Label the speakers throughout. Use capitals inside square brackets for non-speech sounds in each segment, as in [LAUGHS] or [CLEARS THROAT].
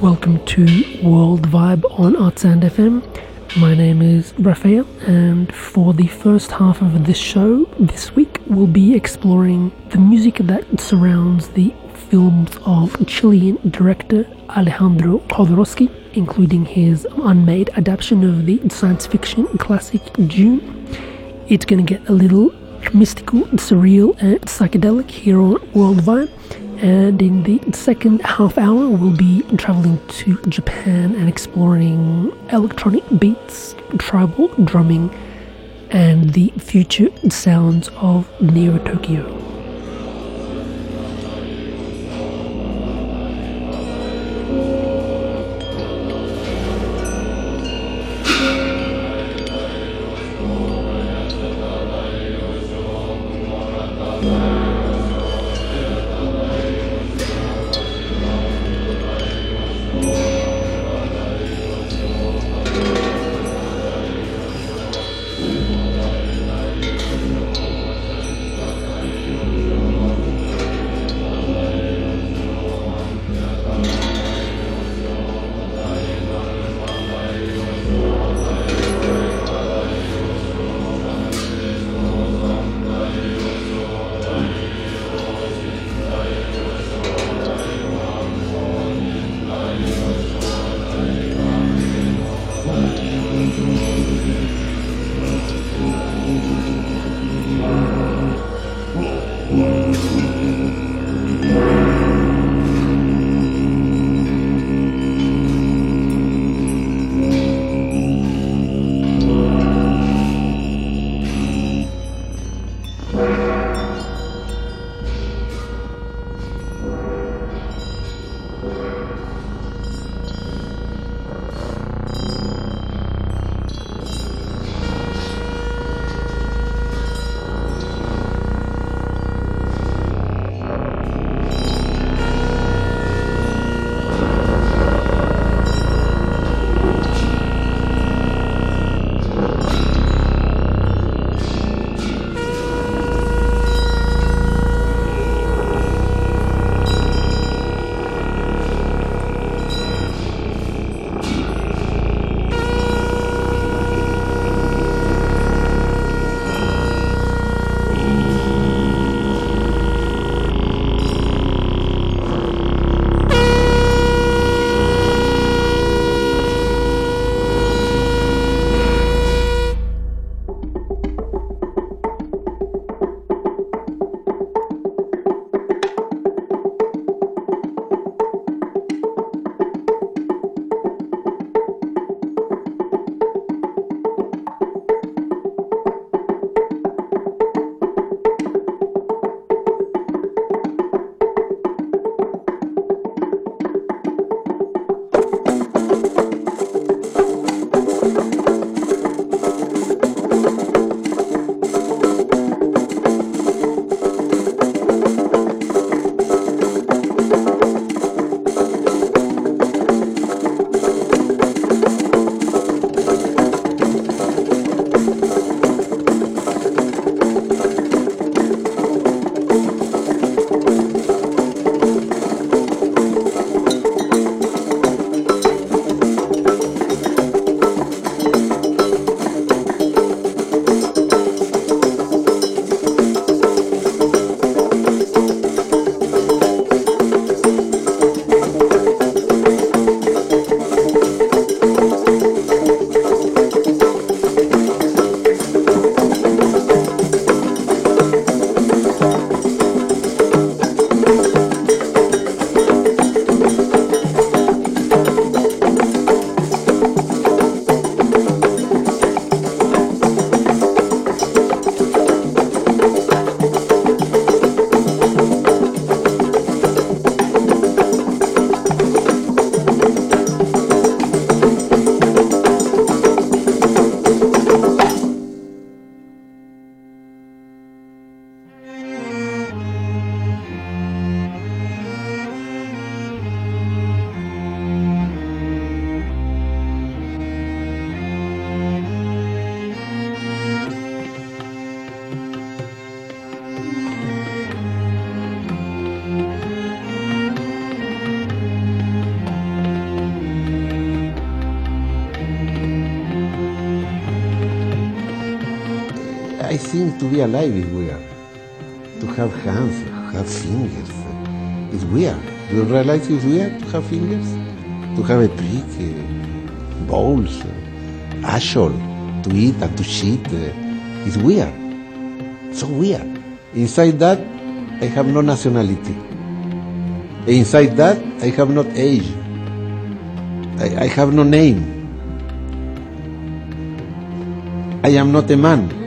Speaker 1: Welcome to World Vibe on ArtSound FM. My name is Raphael, and for the first half of this show this week, we'll be exploring the music that surrounds the films of Chilean director Alejandro Jodorowsky, including his unmade adaptation of the science fiction classic Dune. It's gonna get a little mystical, surreal, and psychedelic here on World Vibe. And in the second half hour, we'll be traveling to Japan and exploring electronic beats, tribal drumming, and the future sounds of Neo Tokyo.
Speaker 2: To be alive is weird. To have hands, have fingers. It's weird. Do you realize it's weird to have fingers? To have a prick, uh, bowls, uh, asshole, to eat and to shit. Uh, it's weird. So weird. Inside that, I have no nationality. Inside that, I have not age. I, I have no name. I am not a man.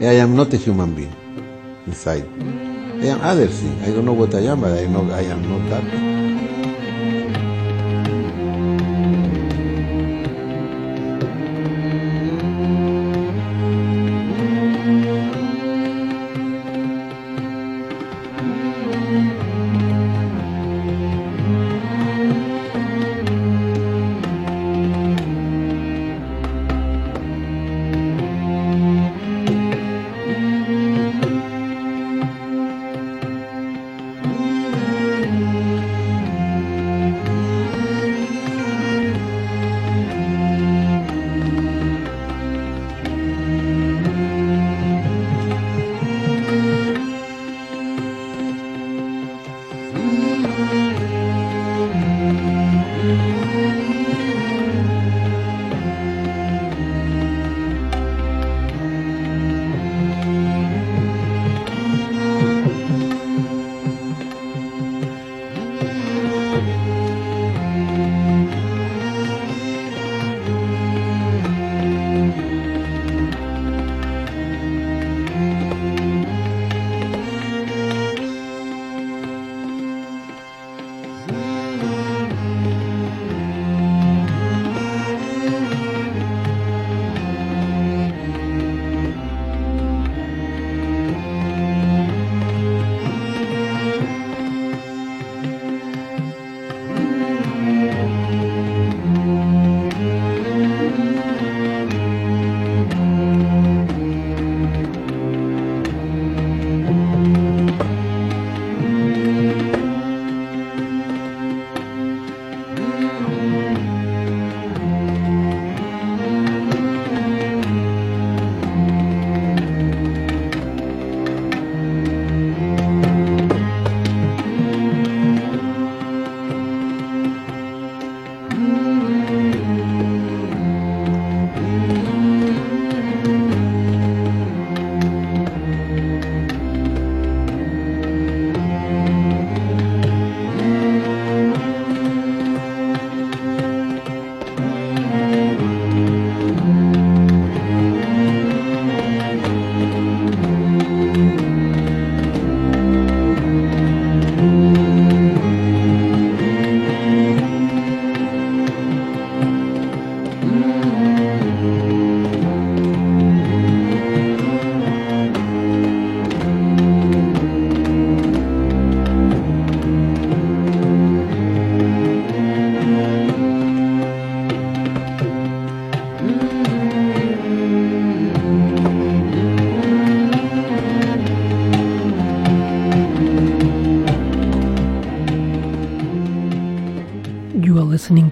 Speaker 2: Eh, I am not a human being inside. Eh, ah, I am other thing. I don't know what I am, but I know I am not that.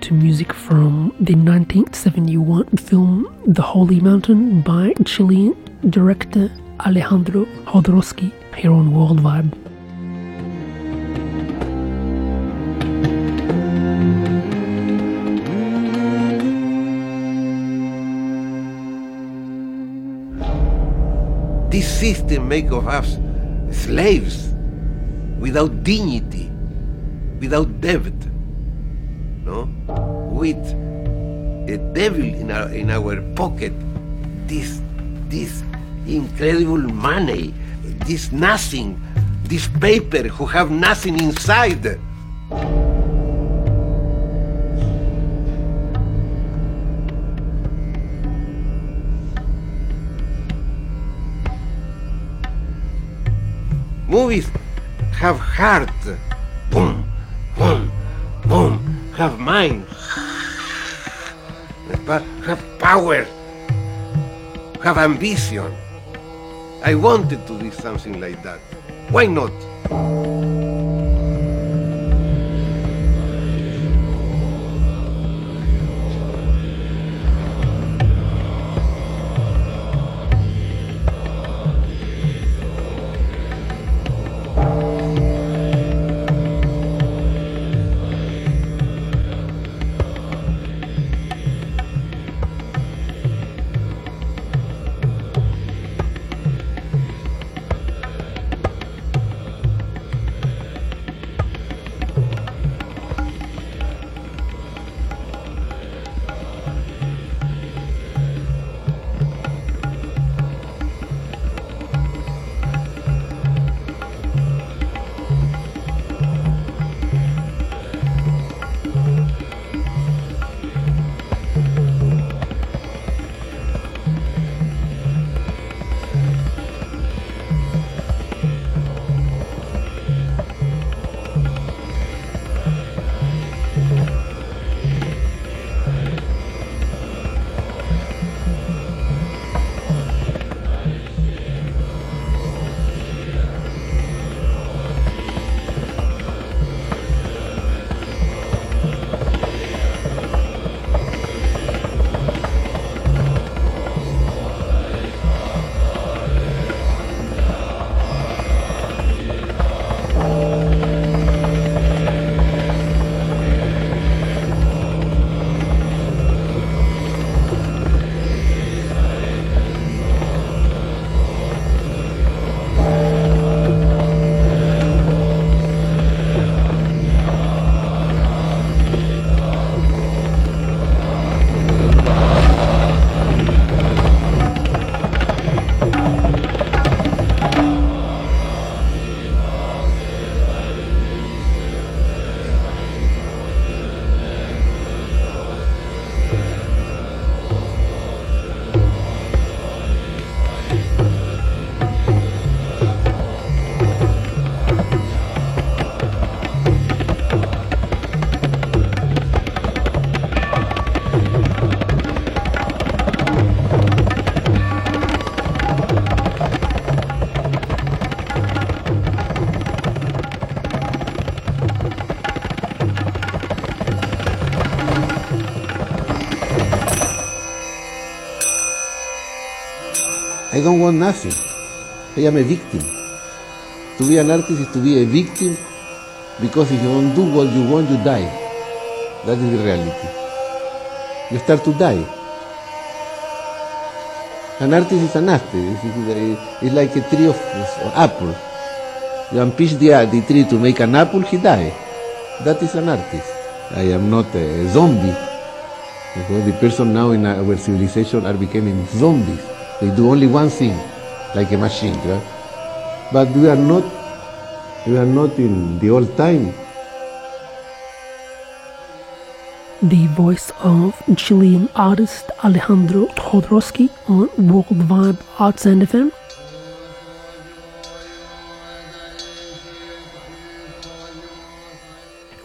Speaker 1: To music from the 1971 film The Holy Mountain by Chilean director Alejandro Jodorowsky here on World Vibe.
Speaker 2: This system makes of us slaves without dignity, without debt no? With a devil in our, in our pocket, this, this incredible money, this nothing, this paper who have nothing inside. Movies have heart. Boom, boom, boom have mind, have power, have ambition. I wanted to do something like that. Why not? Don't want nothing. I am a victim. To be an artist is to be a victim because if you don't do what you want, you die. That is the reality. You start to die. An artist is an artist. It's, like a tree of, of apple. You unpiece the, uh, the tree to make an apple, he die. That is an artist. I am not a zombie. Because the person now in our civilization are becoming zombies. They do only one thing, like a machine, right? But we are not, we are not in the old time.
Speaker 1: The voice of Chilean artist Alejandro Jodorowsky on World Vibe ArtSound FM.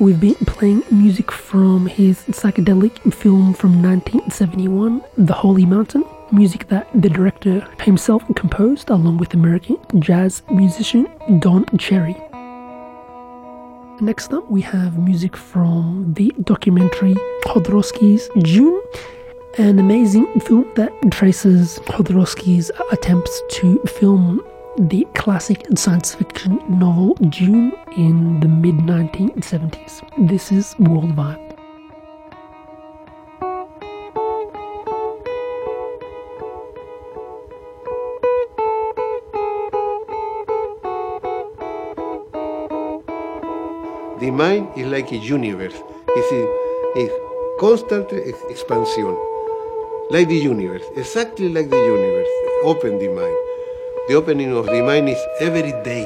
Speaker 1: We've been playing music from his psychedelic film from 1971, The Holy Mountain, music that the director himself composed along with American jazz musician Don Cherry. Next up, we have music from the documentary Jodorowsky's Dune, an amazing film that traces Jodorowsky's attempts to film the classic science fiction novel Dune in the mid 1970s. This is World Vibe.
Speaker 2: The mind is like a universe. It's a, a constant ex- expansion. Like the universe. Exactly like the universe. Open the mind. The opening of the mind is every day.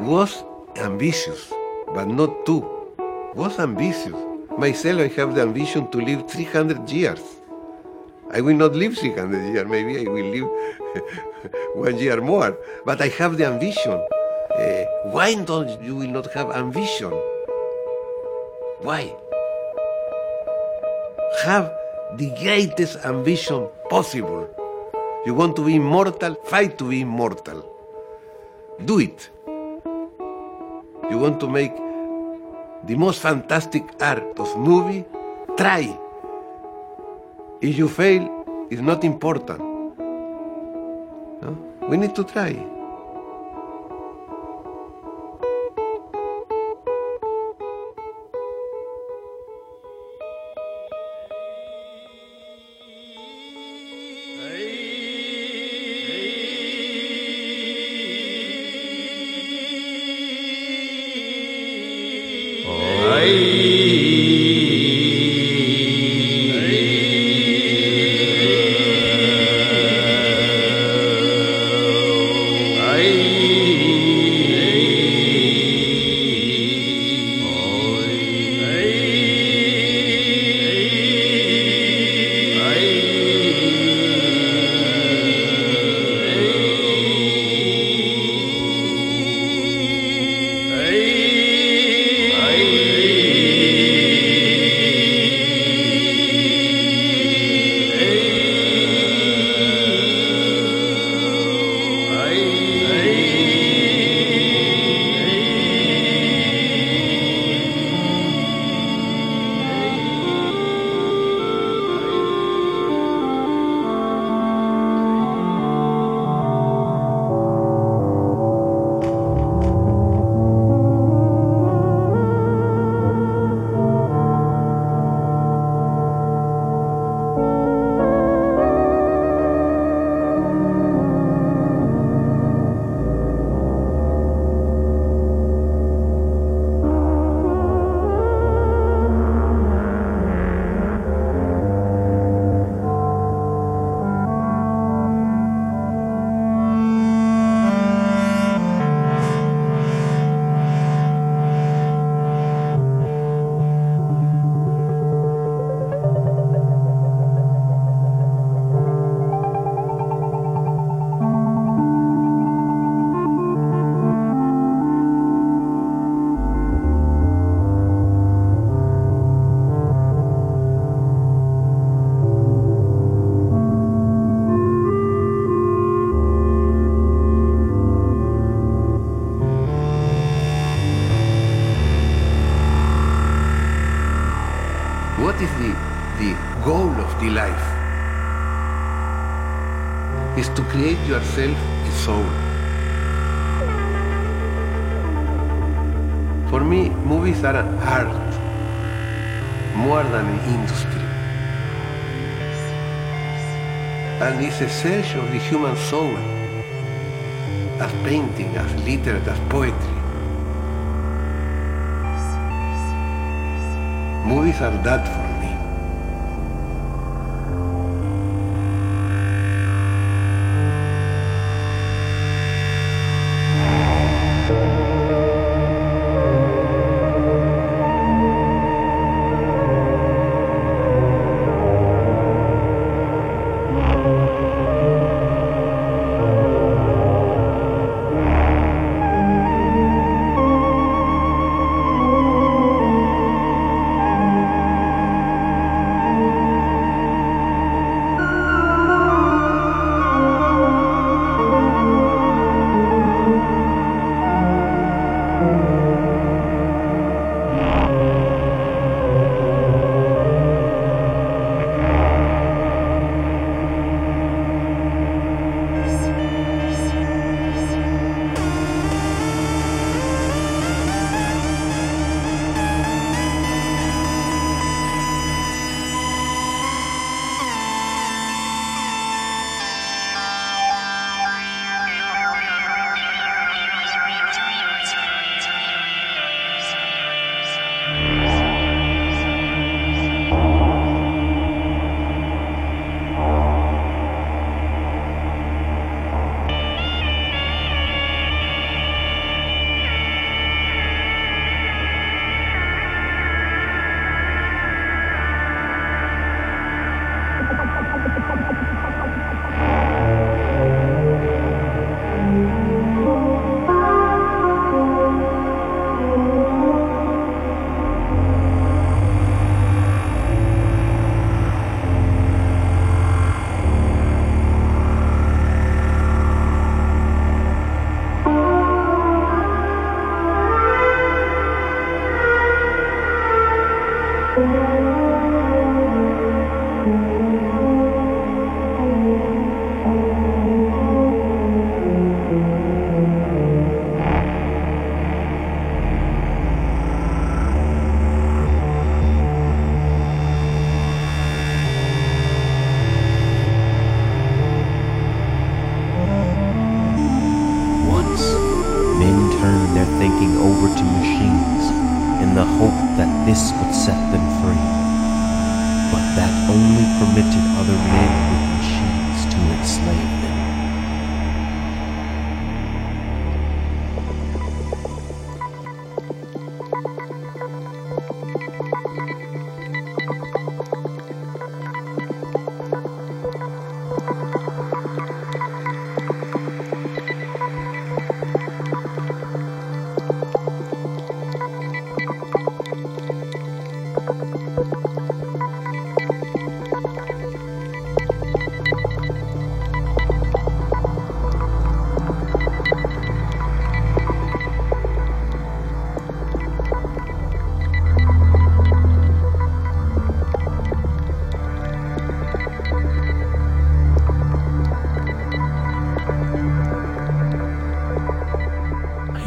Speaker 2: was ambitious, but not too. Was ambitious. Myself, I have the ambition to live 300 years. I will not live 300 years, maybe I will live [LAUGHS] one year more, but I have the ambition. Uh, why don't you will not have ambition? Why? Have the greatest ambition possible. You want to be immortal? Fight to be immortal. Do it. You want to make the most fantastic art of movie? Try. If you fail, it's not important. No? We need to try. is the, the goal of the life? Is to create yourself a soul. For me, movies are an art more than an industry. And it's a search of the human soul as painting, as literature, as poetry. Movies are that for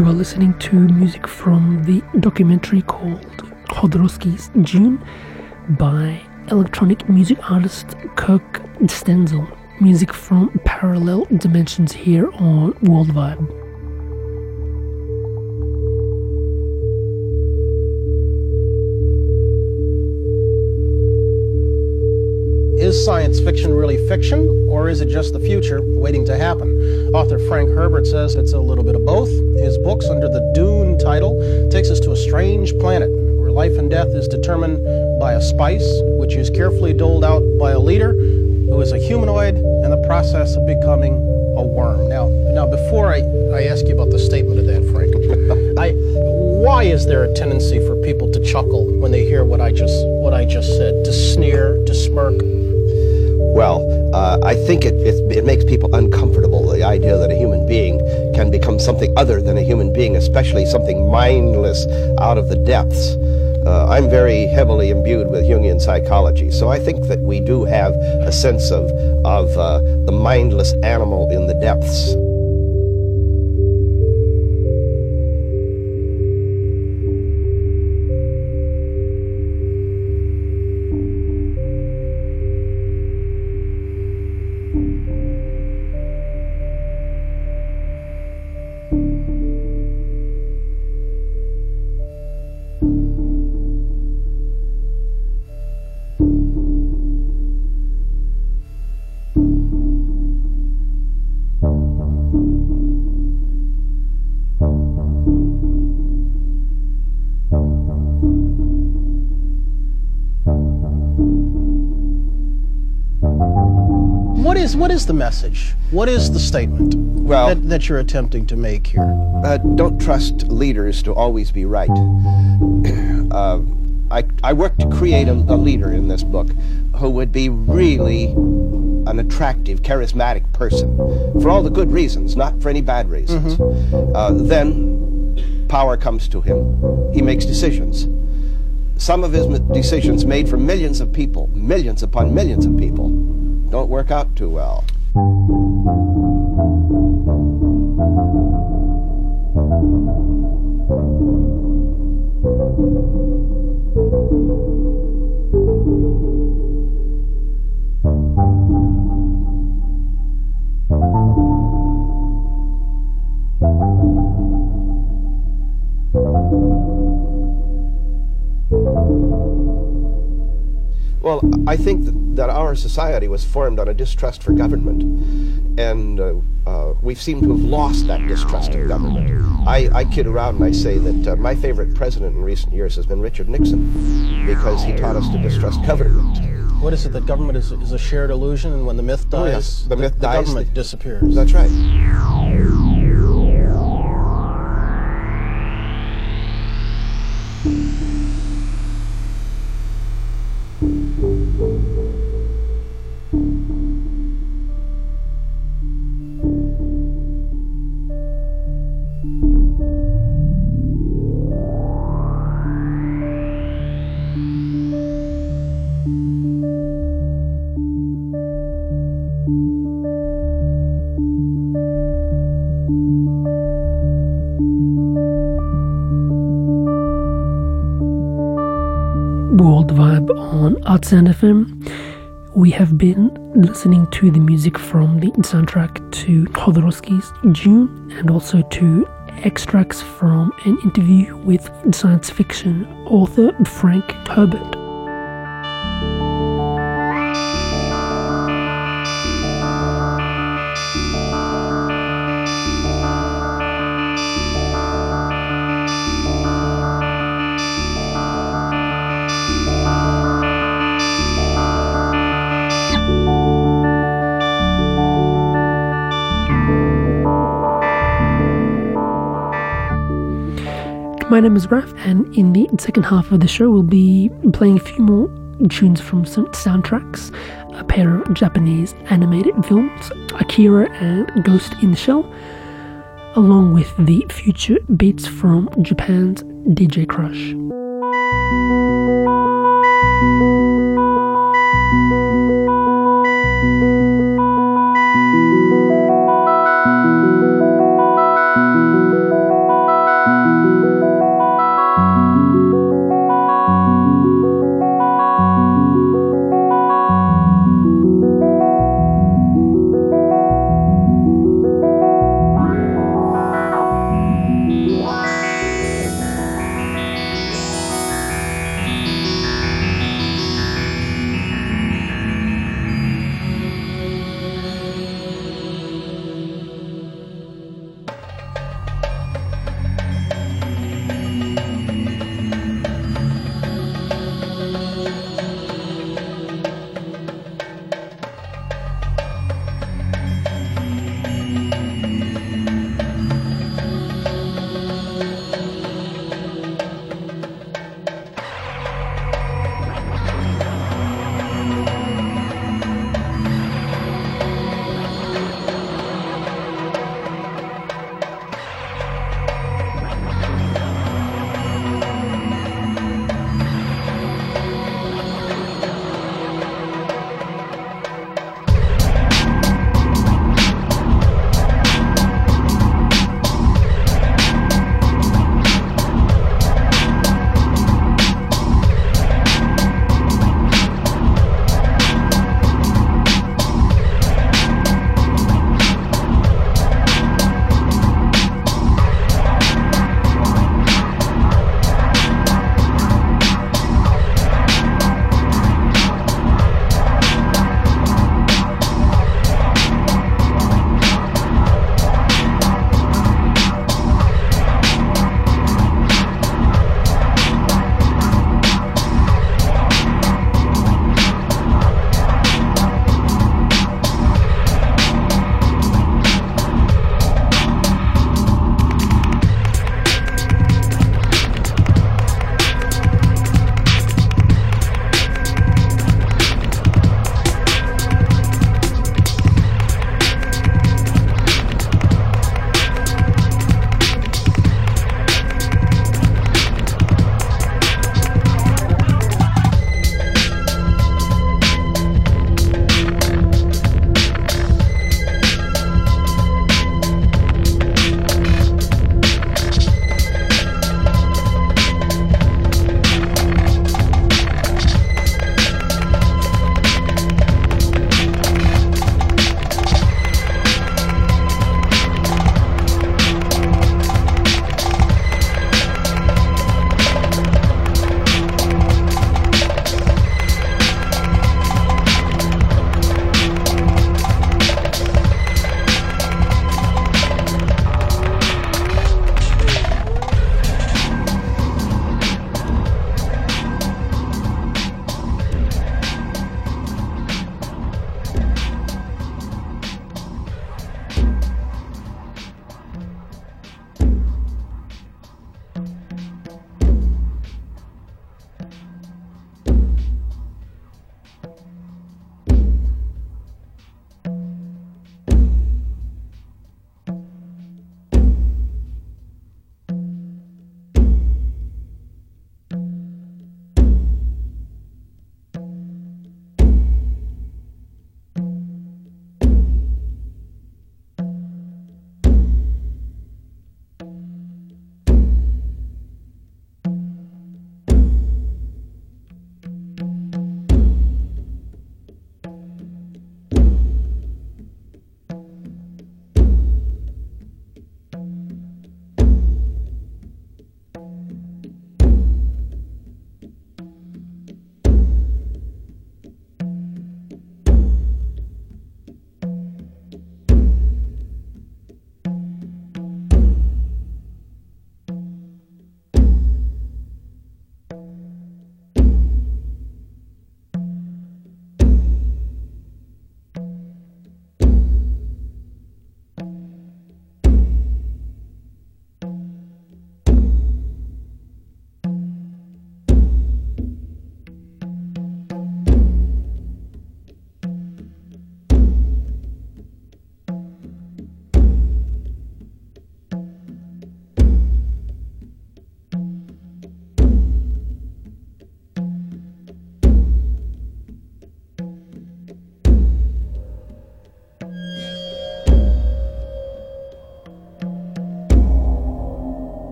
Speaker 1: You are listening to music from the documentary called Jodorowsky's Dune by electronic music artist Kurt Stenzel. Music from Parallel Dimensions here on World Vibe.
Speaker 3: Is fiction really fiction, or is it just the future waiting to happen? Author Frank Herbert says it's a little bit of both. His books, under the Dune title, takes us to a strange planet where life and death is determined by a spice, which is carefully doled out by a leader who is a humanoid in the process of becoming a worm. Now, now before I, I ask you about the statement of that, Frank, [LAUGHS] I, why is there a tendency for people to chuckle when they hear what I just what I just said, to sneer, to smirk?
Speaker 4: Well, uh, I think it, it, it, makes people uncomfortable, the idea that a human being can become something other than a human being, especially something mindless out of the depths uh, I'm very heavily imbued with Jungian psychology, so I think that we do have a sense of, of uh, the mindless animal in the depths.
Speaker 3: What is the message? What is the statement
Speaker 4: Well-
Speaker 3: that, that you're attempting to make here?
Speaker 4: Uh, don't trust leaders to always be right. [CLEARS THROAT] uh, I, I worked to create a, a leader in this book who would be really an attractive, charismatic person for all the good reasons, not for any bad reasons. Uh, then power comes to him. He makes decisions. Some of his decisions made for millions of people, millions upon millions of people, don't work out too well. Well, I think that, our society was formed on a distrust for government, and uh, uh, we seem to have lost that distrust of government. I, I kid around and I say that uh, my favorite president in recent years has been Richard Nixon, because he taught us to distrust government.
Speaker 3: What is it that government is, is a shared illusion, and when the myth
Speaker 4: Oh,
Speaker 3: dies,
Speaker 4: yes. The myth dies,
Speaker 3: government
Speaker 4: the-
Speaker 3: disappears?
Speaker 4: That's right.
Speaker 1: Arts FM. We have been listening to the music from the soundtrack to Jodorowsky's Dune and also to extracts from an interview with science fiction author Frank Herbert. My name is Raf, and in the second half of the show, we'll be playing a few more tunes from some soundtracks, a pair of Japanese animated films, Akira and Ghost in the Shell, along with the future beats from Japan's DJ Krush.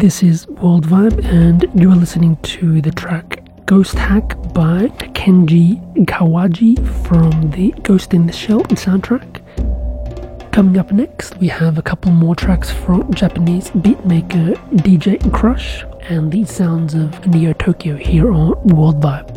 Speaker 1: This is World Vibe, and you're listening to the track Ghost Hack by Kenji Kawai from the Ghost in the Shell soundtrack. Coming up next, we have a couple more tracks from Japanese beatmaker DJ Krush and the sounds of Neo Tokyo here on World Vibe.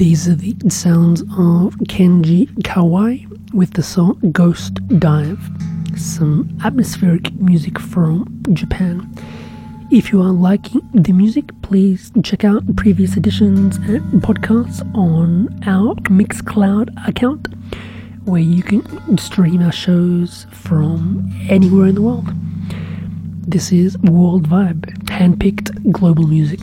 Speaker 1: These are the sounds of Kenji Kawai with the song Ghost Dive, some atmospheric music from Japan. If you are liking the music, please check out previous editions and podcasts on our Mixcloud account, where you can stream our shows from anywhere in the world. This is World Vibe, handpicked global music.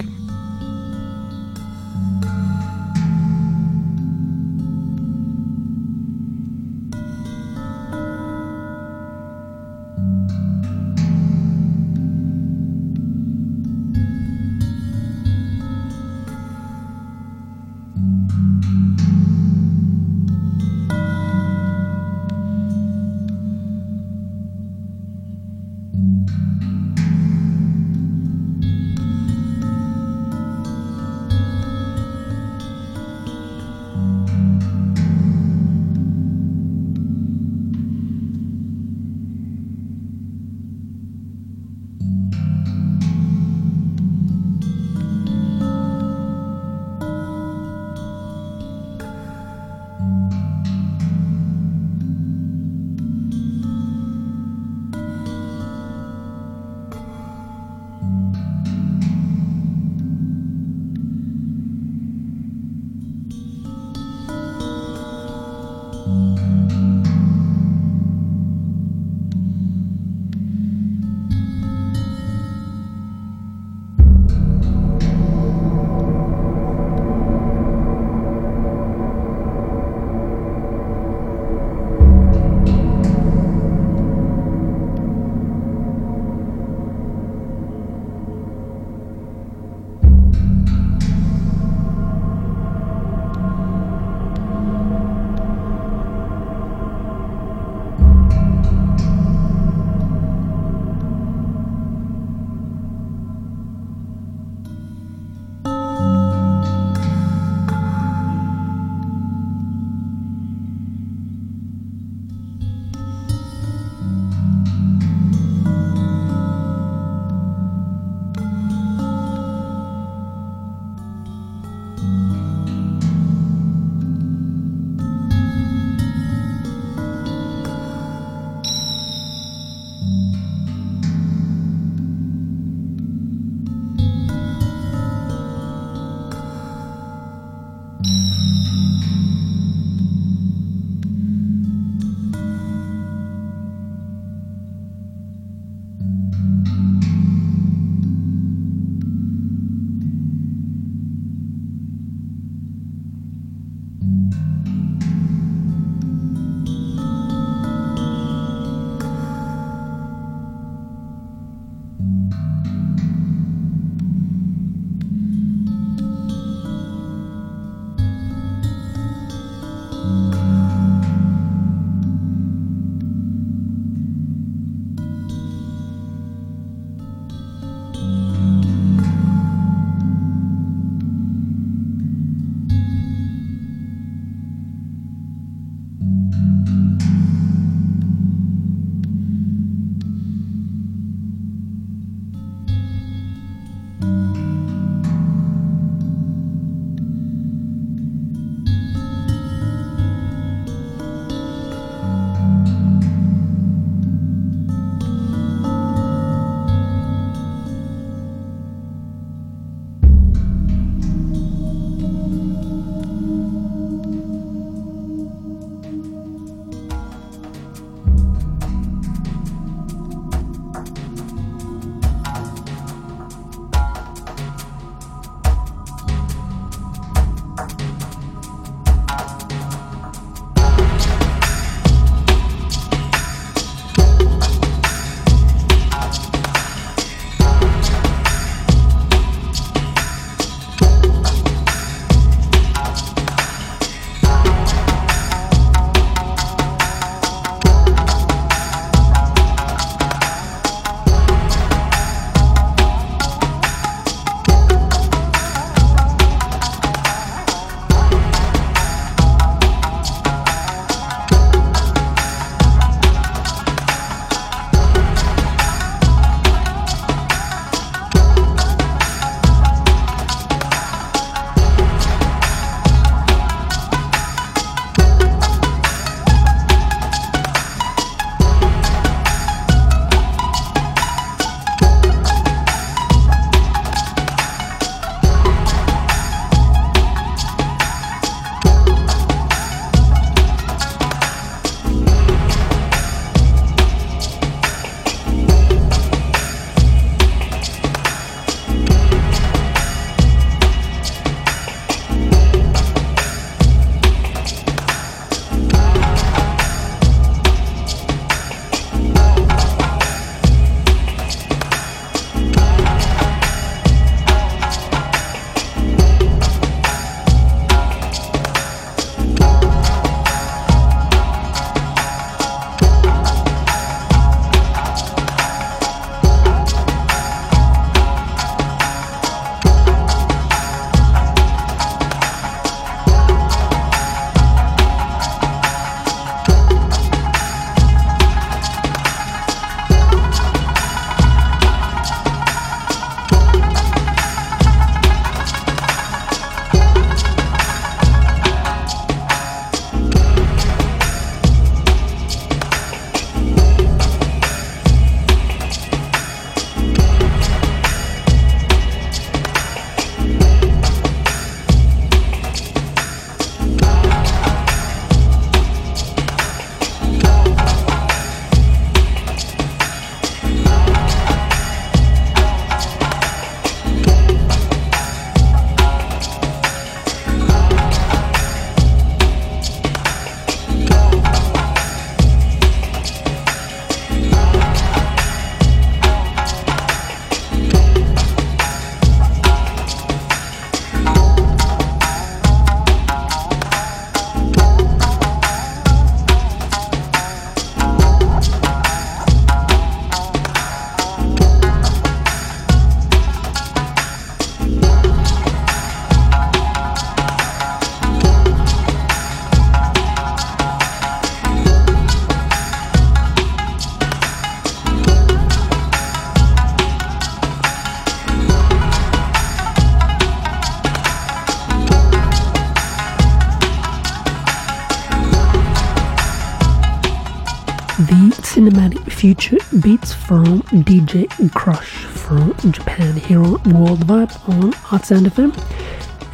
Speaker 1: DJ Krush from Japan here on World Vibe on ArtSound FM.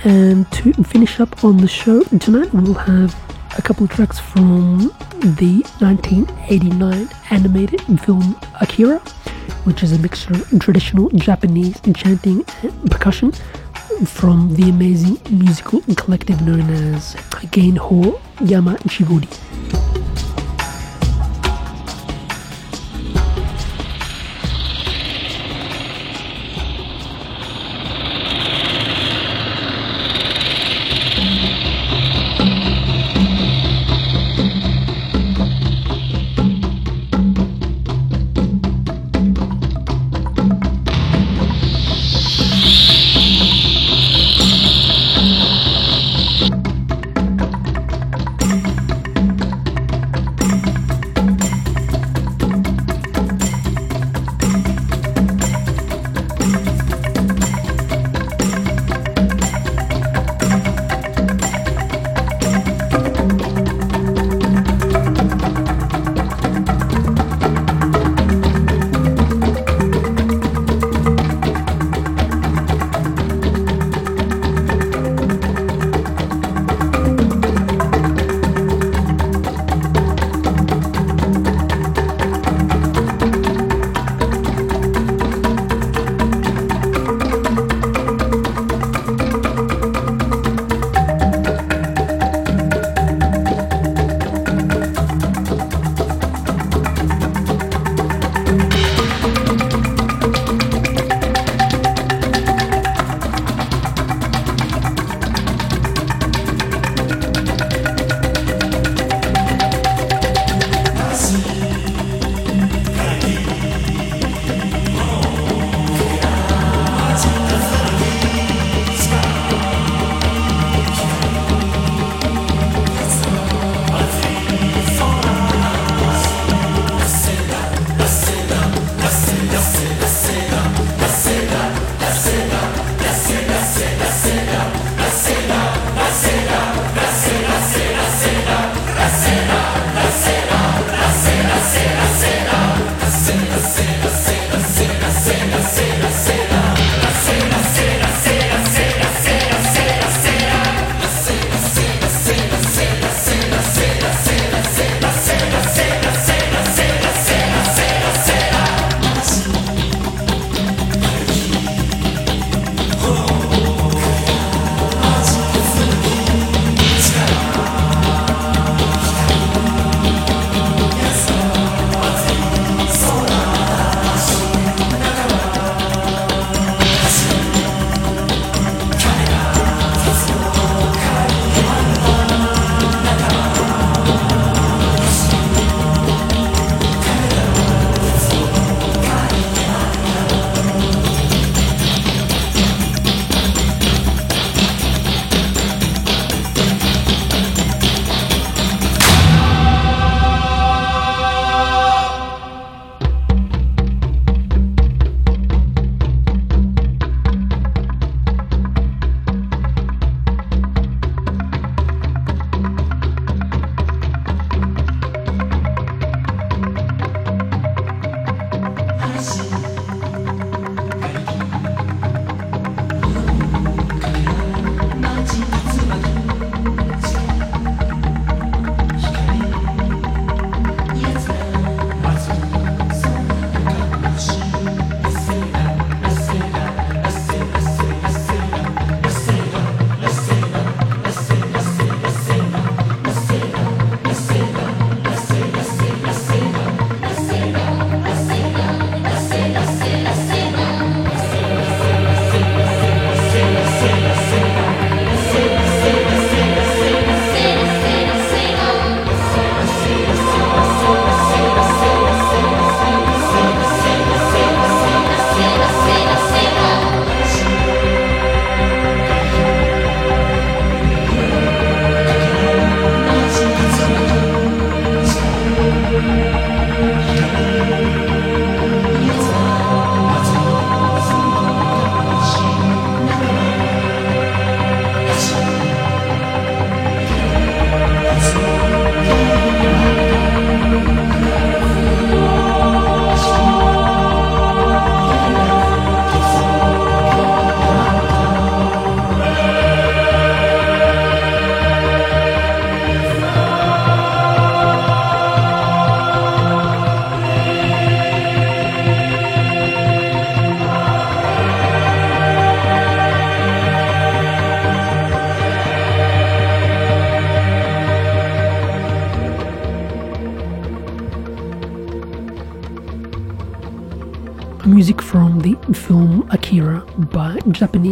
Speaker 1: And to finish up on the show tonight, we'll have a couple of tracks from the 1989 animated film Akira, which is a mixture of traditional Japanese chanting and percussion from the amazing musical collective known as Geinoh Yamashirogumi.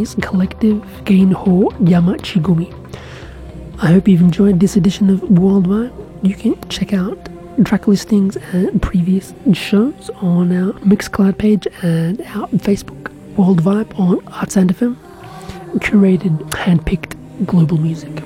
Speaker 1: Japanese collective Geinoh Yamashirogumi. I hope you've enjoyed this edition of World Vibe. You can check out track listings and previous shows on our Mixcloud page and our Facebook. World Vibe on ArtSound FM, curated, handpicked global music.